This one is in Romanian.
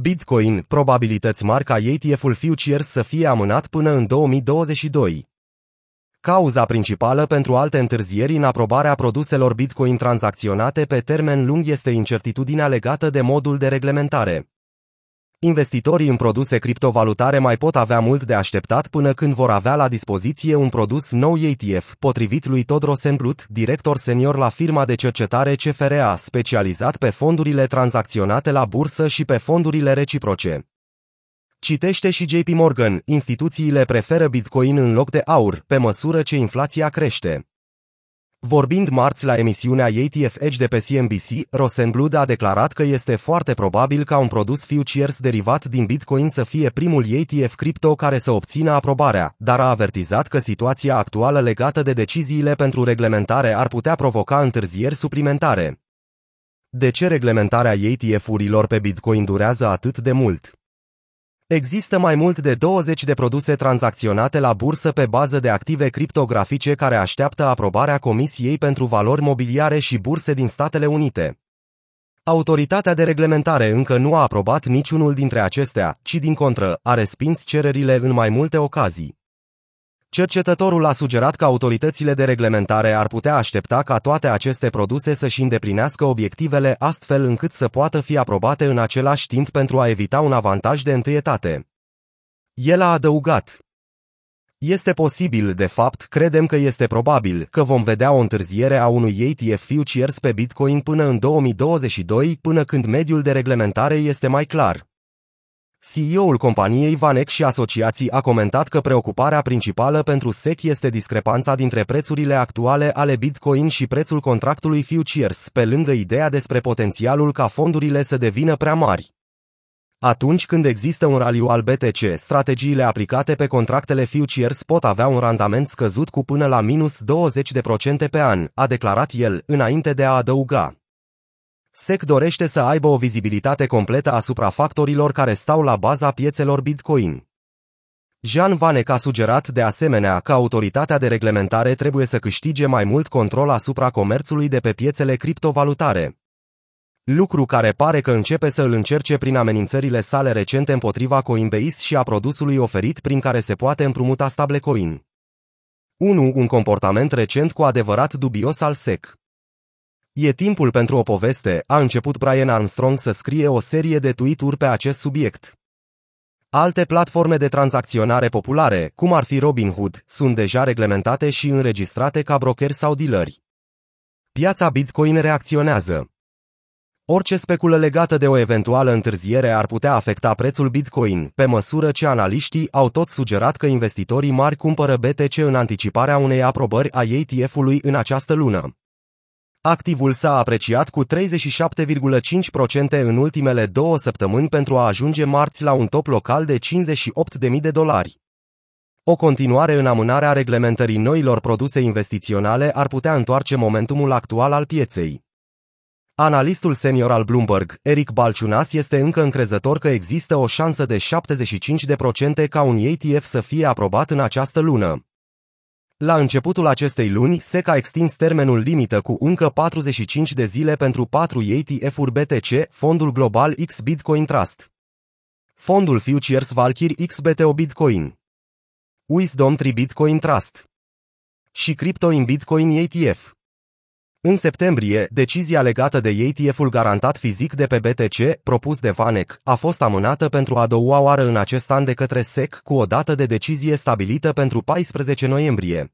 Bitcoin, probabilități mari ca ETF-ul Futures să fie amânat până în 2022. Cauza principală pentru alte întârzieri în aprobarea produselor Bitcoin tranzacționate pe termen lung este incertitudinea legată de modul de reglementare. Investitorii în produse criptovalutare mai pot avea mult de așteptat până când vor avea la dispoziție un produs nou ETF, potrivit lui Todd Rosenblut, director senior la firma de cercetare CFRA, specializat pe fondurile tranzacționate la bursă și pe fondurile reciproce. Citește și JP Morgan, instituțiile preferă Bitcoin în loc de aur, pe măsură ce inflația crește. Vorbind marți la emisiunea ATF Edge de pe CNBC, Rosenbluth a declarat că este foarte probabil ca un produs futures derivat din Bitcoin să fie primul ETF cripto care să obțină aprobarea, dar a avertizat că situația actuală legată de deciziile pentru reglementare ar putea provoca întârzieri suplimentare. De ce reglementarea ETF-urilor pe Bitcoin durează atât de mult? Există mai mult de 20 de produse tranzacționate la bursă pe bază de active criptografice care așteaptă aprobarea Comisiei pentru Valori Mobiliare și Burse din Statele Unite. Autoritatea de reglementare încă nu a aprobat niciunul dintre acestea, ci din contră, a respins cererile în mai multe ocazii. Cercetătorul a sugerat că autoritățile de reglementare ar putea aștepta ca toate aceste produse să-și îndeplinească obiectivele astfel încât să poată fi aprobate în același timp pentru a evita un avantaj de întâietate. El a adăugat. Este posibil, de fapt, credem că este probabil, că vom vedea o întârziere a unui ETF Futures pe Bitcoin până în 2022, până când mediul de reglementare este mai clar. CEO-ul companiei Vanex și asociații a comentat că preocuparea principală pentru SEC este discrepanța dintre prețurile actuale ale Bitcoin și prețul contractului futures, pe lângă ideea despre potențialul ca fondurile să devină prea mari. Atunci când există un raliu al BTC, strategiile aplicate pe contractele futures pot avea un randament scăzut cu până la minus 20% pe an, a declarat el, înainte de a adăuga. SEC dorește să aibă o vizibilitate completă asupra factorilor care stau la baza piețelor Bitcoin. Jean Vanek a sugerat de asemenea că autoritatea de reglementare trebuie să câștige mai mult control asupra comerțului de pe piețele criptovalutare. Lucru care pare că începe să îl încerce prin amenințările sale recente împotriva Coinbase și a produsului oferit prin care se poate împrumuta stablecoin. 1. Un comportament recent cu adevărat dubios al SEC. E timpul pentru o poveste, a început Brian Armstrong să scrie o serie de tweet-uri pe acest subiect. Alte platforme de tranzacționare populare, cum ar fi Robinhood, sunt deja reglementate și înregistrate ca brokeri sau dealeri. Piața Bitcoin reacționează. Orice speculă legată de o eventuală întârziere ar putea afecta prețul Bitcoin, pe măsură ce analiștii au tot sugerat că investitorii mari cumpără BTC în anticiparea unei aprobări a ETF-ului în această lună. Activul s-a apreciat cu 37,5% în ultimele două săptămâni pentru a ajunge marți la un top local de 58.000 de dolari. O continuare în amânarea reglementării noilor produse investiționale ar putea întoarce momentumul actual al pieței. Analistul senior al Bloomberg, Eric Balciunas, este încă încrezător că există o șansă de 75% ca un ETF să fie aprobat în această lună. La începutul acestei luni, SEC a extins termenul limită cu încă 45 de zile pentru 4 ETF-uri BTC, fondul global X Bitcoin Trust. Fondul Futures Valkyrie XBTO Bitcoin. Wisdom 3 Bitcoin Trust. Și Crypto in Bitcoin ETF. În septembrie, decizia legată de ETF-ul garantat fizic de pe BTC, propus de Vanek, a fost amânată pentru a doua oară în acest an de către SEC cu o dată de decizie stabilită pentru 14 noiembrie.